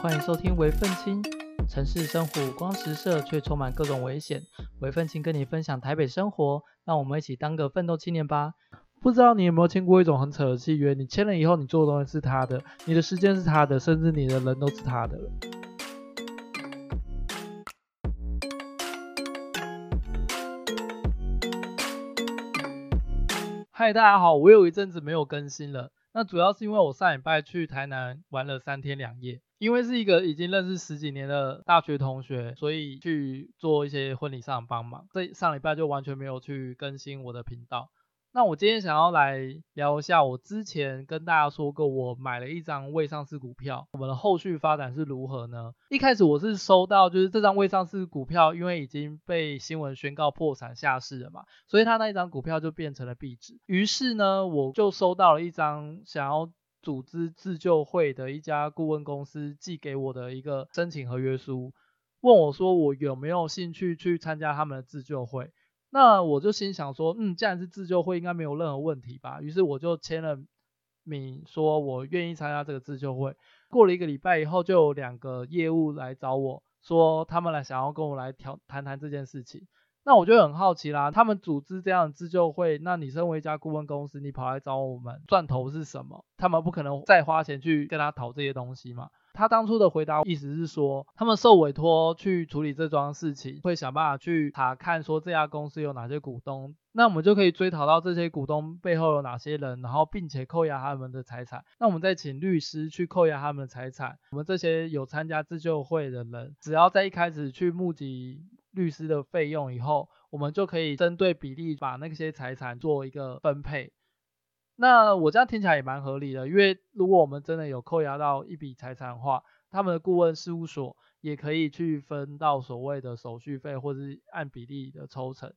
欢迎收听微奋青。城市生活五光十色，却充满各种危险。微奋青跟你分享台北生活，让我们一起当个奋斗青年吧。不知道你有没有签过一种很扯的契约？你签了以后，你做的东西是他的，你的时间是他的，甚至你的人都是他的了。嗨，大家好，我有一阵子没有更新了。那主要是因为我上礼拜去台南玩了三天两夜，因为是一个已经认识十几年的大学同学，所以去做一些婚礼上的帮忙。这上礼拜就完全没有去更新我的频道。那我今天想要来聊一下，我之前跟大家说过，我买了一张未上市股票，我们的后续发展是如何呢？一开始我是收到，就是这张未上市股票，因为已经被新闻宣告破产下市了嘛，所以他那一张股票就变成了壁纸。于是呢，我就收到了一张想要组织自救会的一家顾问公司寄给我的一个申请合约书，问我说我有没有兴趣去参加他们的自救会。那我就心想说，嗯，既然是自救会，应该没有任何问题吧。于是我就签了名，说我愿意参加这个自救会。过了一个礼拜以后，就有两个业务来找我说，他们来想要跟我来调谈谈这件事情。那我就很好奇啦，他们组织这样自救会，那你身为一家顾问公司，你跑来找我们，赚头是什么？他们不可能再花钱去跟他讨这些东西嘛。他当初的回答意思是说，他们受委托去处理这桩事情，会想办法去查看说这家公司有哪些股东，那我们就可以追讨到这些股东背后有哪些人，然后并且扣押他们的财产。那我们再请律师去扣押他们的财产。我们这些有参加自救会的人，只要在一开始去募集律师的费用以后，我们就可以针对比例把那些财产做一个分配。那我这样听起来也蛮合理的，因为如果我们真的有扣押到一笔财产的话，他们的顾问事务所也可以去分到所谓的手续费，或是按比例的抽成。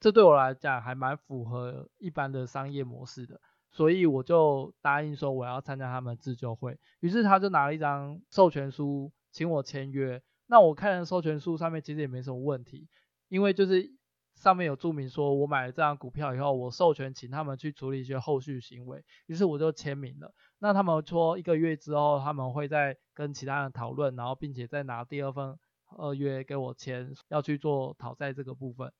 这对我来讲还蛮符合一般的商业模式的，所以我就答应说我要参加他们自救会。于是他就拿了一张授权书请我签约。那我看了授权书上面其实也没什么问题，因为就是。上面有注明说，我买了这张股票以后，我授权请他们去处理一些后续行为，于是我就签名了。那他们说一个月之后，他们会再跟其他人讨论，然后并且再拿第二份合约给我签，要去做讨债这个部分。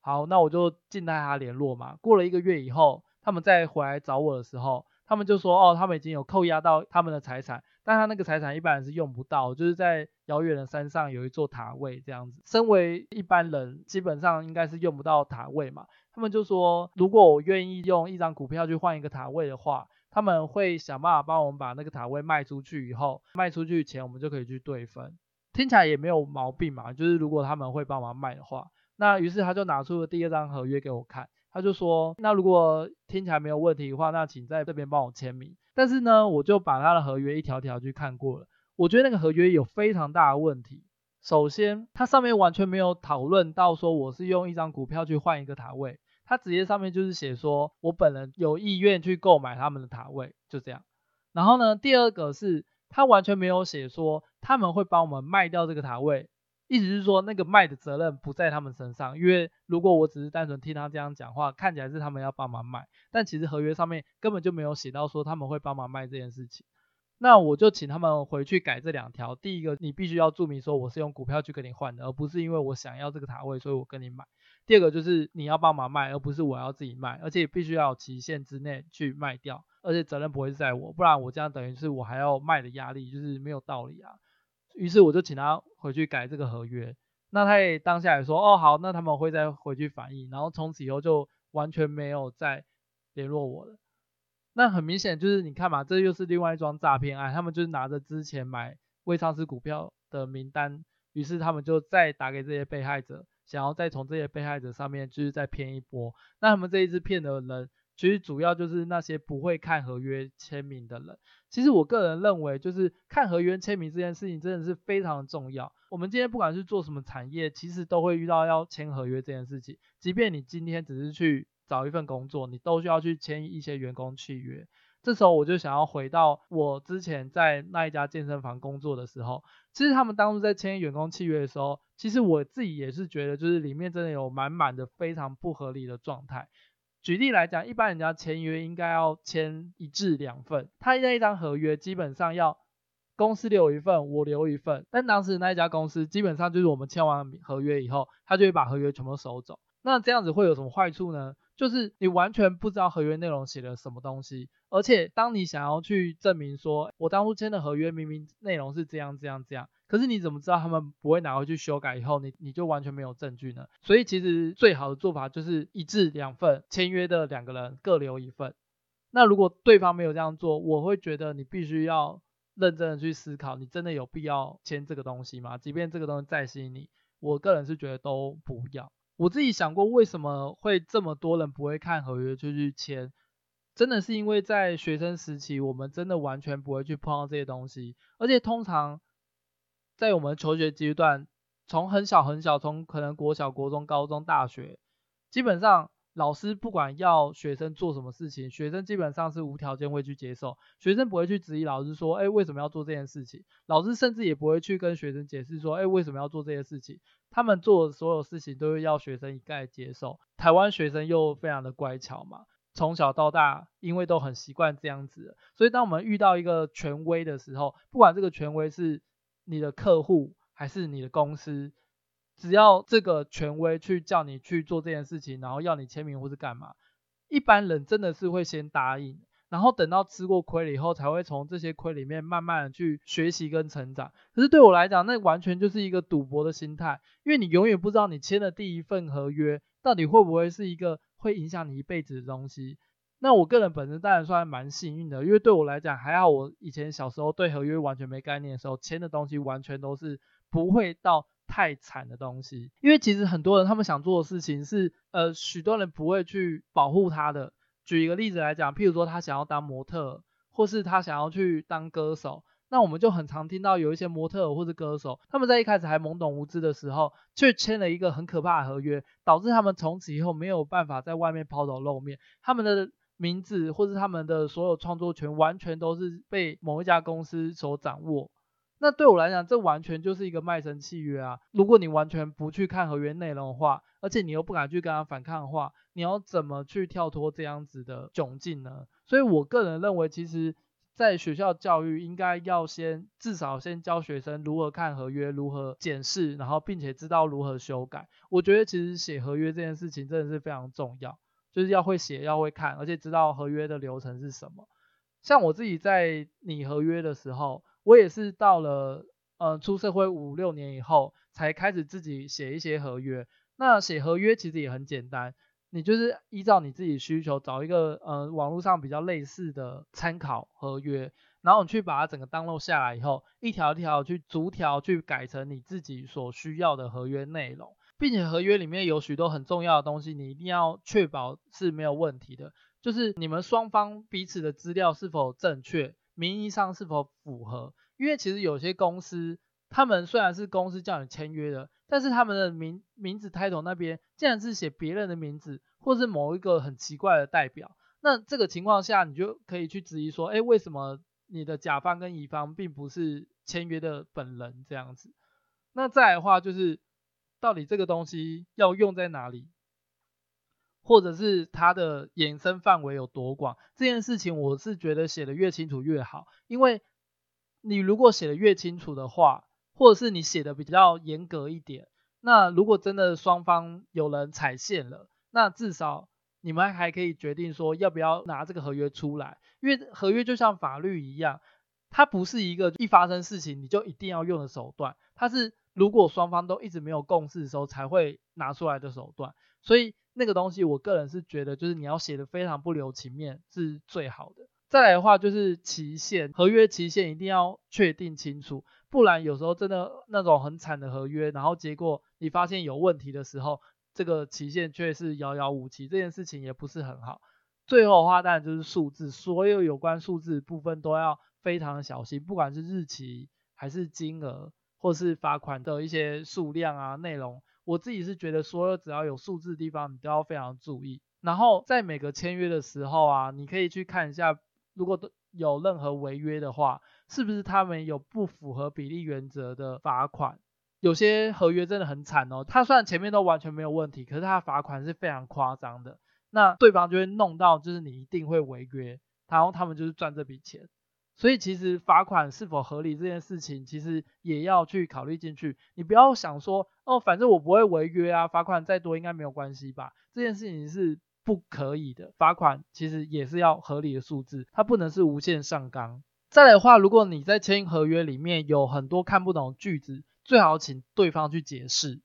好，那我就静待他联络嘛。过了一个月以后，他们再回来找我的时候，他们就说，哦，他们已经有扣押到他们的财产。但他那个财产一般人是用不到，就是在遥远的山上有一座塔位这样子。身为一般人，基本上应该是用不到塔位嘛。他们就说，如果我愿意用一张股票去换一个塔位的话，他们会想办法帮我们把那个塔位卖出去以后，卖出去钱我们就可以去对分。听起来也没有毛病嘛，就是如果他们会帮忙卖的话，那于是他就拿出了第二张合约给我看。他就说，那如果听起来没有问题的话，那请在这边帮我签名。但是呢，我就把他的合约一条条去看过了，我觉得那个合约有非常大的问题。首先，它上面完全没有讨论到说我是用一张股票去换一个塔位，它直接上面就是写说我本人有意愿去购买他们的塔位，就这样。然后呢，第二个是他完全没有写说他们会帮我们卖掉这个塔位。意思是说，那个卖的责任不在他们身上，因为如果我只是单纯听他这样讲话，看起来是他们要帮忙卖，但其实合约上面根本就没有写到说他们会帮忙卖这件事情。那我就请他们回去改这两条。第一个，你必须要注明说我是用股票去跟你换的，而不是因为我想要这个塔位，所以我跟你买。第二个就是你要帮忙卖，而不是我要自己卖，而且必须要期限之内去卖掉，而且责任不会是在我，不然我这样等于是我还要卖的压力，就是没有道理啊。于是我就请他回去改这个合约，那他也当下也说，哦好，那他们会再回去反映，然后从此以后就完全没有再联络我了。那很明显就是你看嘛，这又是另外一桩诈骗案，他们就是拿着之前买未上市股票的名单，于是他们就再打给这些被害者，想要再从这些被害者上面就是再骗一波。那他们这一次骗的人。其实主要就是那些不会看合约签名的人。其实我个人认为，就是看合约签名这件事情真的是非常重要。我们今天不管是做什么产业，其实都会遇到要签合约这件事情。即便你今天只是去找一份工作，你都需要去签一些员工契约。这时候我就想要回到我之前在那一家健身房工作的时候，其实他们当初在签员工契约的时候，其实我自己也是觉得，就是里面真的有满满的非常不合理的状态。举例来讲，一般人家签约应该要签一至两份，他那一张合约基本上要公司留一份，我留一份，但当时那一家公司基本上就是我们签完合约以后，他就会把合约全部收走。那这样子会有什么坏处呢？就是你完全不知道合约内容写了什么东西，而且当你想要去证明说，我当初签的合约明明内容是这样这样这样，可是你怎么知道他们不会拿回去修改以后，你你就完全没有证据呢？所以其实最好的做法就是一致两份，签约的两个人各留一份。那如果对方没有这样做，我会觉得你必须要认真的去思考，你真的有必要签这个东西吗？即便这个东西再吸引你，我个人是觉得都不要。我自己想过，为什么会这么多人不会看合约就去签？真的是因为在学生时期，我们真的完全不会去碰到这些东西，而且通常在我们求学阶段，从很小很小，从可能国小、国中、高中、大学，基本上。老师不管要学生做什么事情，学生基本上是无条件会去接受，学生不会去质疑老师说，哎，为什么要做这件事情？老师甚至也不会去跟学生解释说，哎，为什么要做这些事情？他们做的所有事情都会要学生一概接受。台湾学生又非常的乖巧嘛，从小到大因为都很习惯这样子，所以当我们遇到一个权威的时候，不管这个权威是你的客户还是你的公司。只要这个权威去叫你去做这件事情，然后要你签名或是干嘛，一般人真的是会先答应，然后等到吃过亏了以后，才会从这些亏里面慢慢的去学习跟成长。可是对我来讲，那完全就是一个赌博的心态，因为你永远不知道你签的第一份合约到底会不会是一个会影响你一辈子的东西。那我个人本身当然算蛮幸运的，因为对我来讲还好，我以前小时候对合约完全没概念的时候，签的东西完全都是不会到。太惨的东西，因为其实很多人他们想做的事情是，呃，许多人不会去保护他的。举一个例子来讲，譬如说他想要当模特，或是他想要去当歌手，那我们就很常听到有一些模特或者歌手，他们在一开始还懵懂无知的时候，却签了一个很可怕的合约，导致他们从此以后没有办法在外面抛头露面，他们的名字或是他们的所有创作权完全都是被某一家公司所掌握。那对我来讲，这完全就是一个卖身契约啊！如果你完全不去看合约内容的话，而且你又不敢去跟他反抗的话，你要怎么去跳脱这样子的窘境呢？所以我个人认为，其实，在学校教育应该要先至少先教学生如何看合约，如何检视，然后并且知道如何修改。我觉得其实写合约这件事情真的是非常重要，就是要会写，要会看，而且知道合约的流程是什么。像我自己在拟合约的时候。我也是到了呃出社会五六年以后，才开始自己写一些合约。那写合约其实也很简单，你就是依照你自己需求找一个呃网络上比较类似的参考合约，然后你去把它整个 download 下来以后，一条一条去逐条去改成你自己所需要的合约内容，并且合约里面有许多很重要的东西，你一定要确保是没有问题的，就是你们双方彼此的资料是否正确。名义上是否符合？因为其实有些公司，他们虽然是公司叫你签约的，但是他们的名名字 title 那边竟然是写别人的名字，或是某一个很奇怪的代表。那这个情况下，你就可以去质疑说，哎，为什么你的甲方跟乙方并不是签约的本人这样子？那再来的话，就是到底这个东西要用在哪里？或者是它的衍生范围有多广，这件事情我是觉得写的越清楚越好，因为你如果写的越清楚的话，或者是你写的比较严格一点，那如果真的双方有人踩线了，那至少你们还可以决定说要不要拿这个合约出来，因为合约就像法律一样，它不是一个一发生事情你就一定要用的手段，它是如果双方都一直没有共识的时候才会拿出来的手段，所以。那个东西，我个人是觉得，就是你要写的非常不留情面是最好的。再来的话，就是期限，合约期限一定要确定清楚，不然有时候真的那种很惨的合约，然后结果你发现有问题的时候，这个期限却是遥遥无期，这件事情也不是很好。最后的话，当然就是数字，所有有关数字部分都要非常的小心，不管是日期还是金额，或是罚款的一些数量啊内容。我自己是觉得，所有只要有数字的地方，你都要非常注意。然后在每个签约的时候啊，你可以去看一下，如果有任何违约的话，是不是他们有不符合比例原则的罚款？有些合约真的很惨哦，他虽然前面都完全没有问题，可是他罚款是非常夸张的。那对方就会弄到，就是你一定会违约，然后他们就是赚这笔钱。所以其实罚款是否合理这件事情，其实也要去考虑进去。你不要想说，哦，反正我不会违约啊，罚款再多应该没有关系吧？这件事情是不可以的，罚款其实也是要合理的数字，它不能是无限上纲。再来的话，如果你在签合约里面有很多看不懂句子，最好请对方去解释。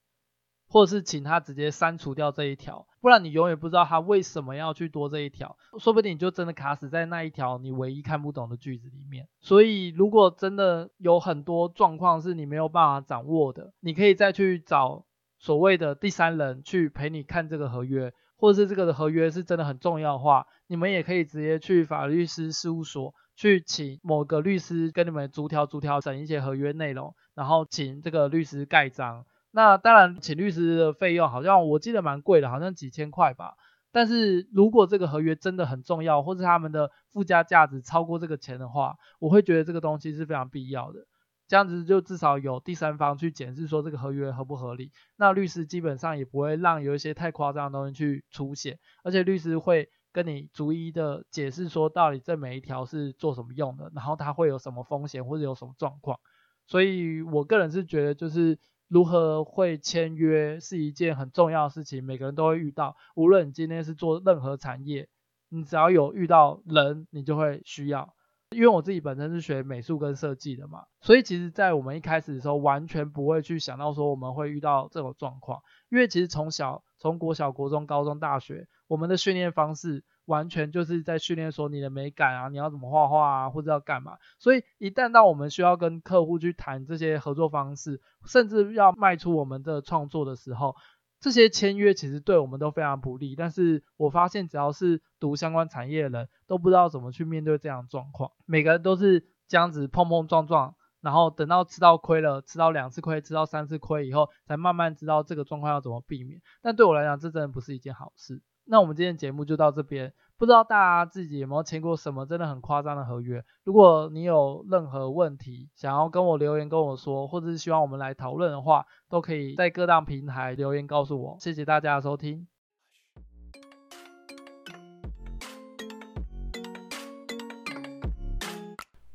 或者是请他直接删除掉这一条，不然你永远不知道他为什么要去多这一条，说不定你就真的卡死在那一条你唯一看不懂的句子里面。所以如果真的有很多状况是你没有办法掌握的，你可以再去找所谓的第三人去陪你看这个合约，或者是这个的合约是真的很重要的话，你们也可以直接去法律师事务所去请某个律师跟你们逐条逐条审一些合约内容，然后请这个律师盖章。那当然，请律师的费用好像我记得蛮贵的，好像几千块吧。但是如果这个合约真的很重要，或者他们的附加价值超过这个钱的话，我会觉得这个东西是非常必要的。这样子就至少有第三方去检视说这个合约合不合理。那律师基本上也不会让有一些太夸张的东西去出现，而且律师会跟你逐一的解释说到底这每一条是做什么用的，然后它会有什么风险或者有什么状况。所以我个人是觉得就是。如何会签约是一件很重要的事情，每个人都会遇到。无论你今天是做任何产业，你只要有遇到人，你就会需要。因为我自己本身是学美术跟设计的嘛，所以其实在我们一开始的时候，完全不会去想到说我们会遇到这种状况。因为其实从小，从国小、国中、高中、大学，我们的训练方式。完全就是在训练说你的美感啊，你要怎么画画啊，或者要干嘛。所以一旦到我们需要跟客户去谈这些合作方式，甚至要卖出我们的创作的时候，这些签约其实对我们都非常不利。但是我发现只要是读相关产业的人，都不知道怎么去面对这样的状况。每个人都是这样子碰碰撞撞，然后等到吃到亏了，吃到两次亏，吃到三次亏以后，才慢慢知道这个状况要怎么避免。但对我来讲，这真的不是一件好事。那我们今天节目就到这边，不知道大家自己有没有签过什么真的很夸张的合约？如果你有任何问题想要跟我留言跟我说，或者是希望我们来讨论的话，都可以在各大平台留言告诉我。谢谢大家的收听。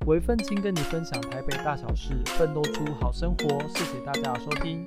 微奋青跟你分享台北大小事，奋斗出好生活。谢谢大家的收听。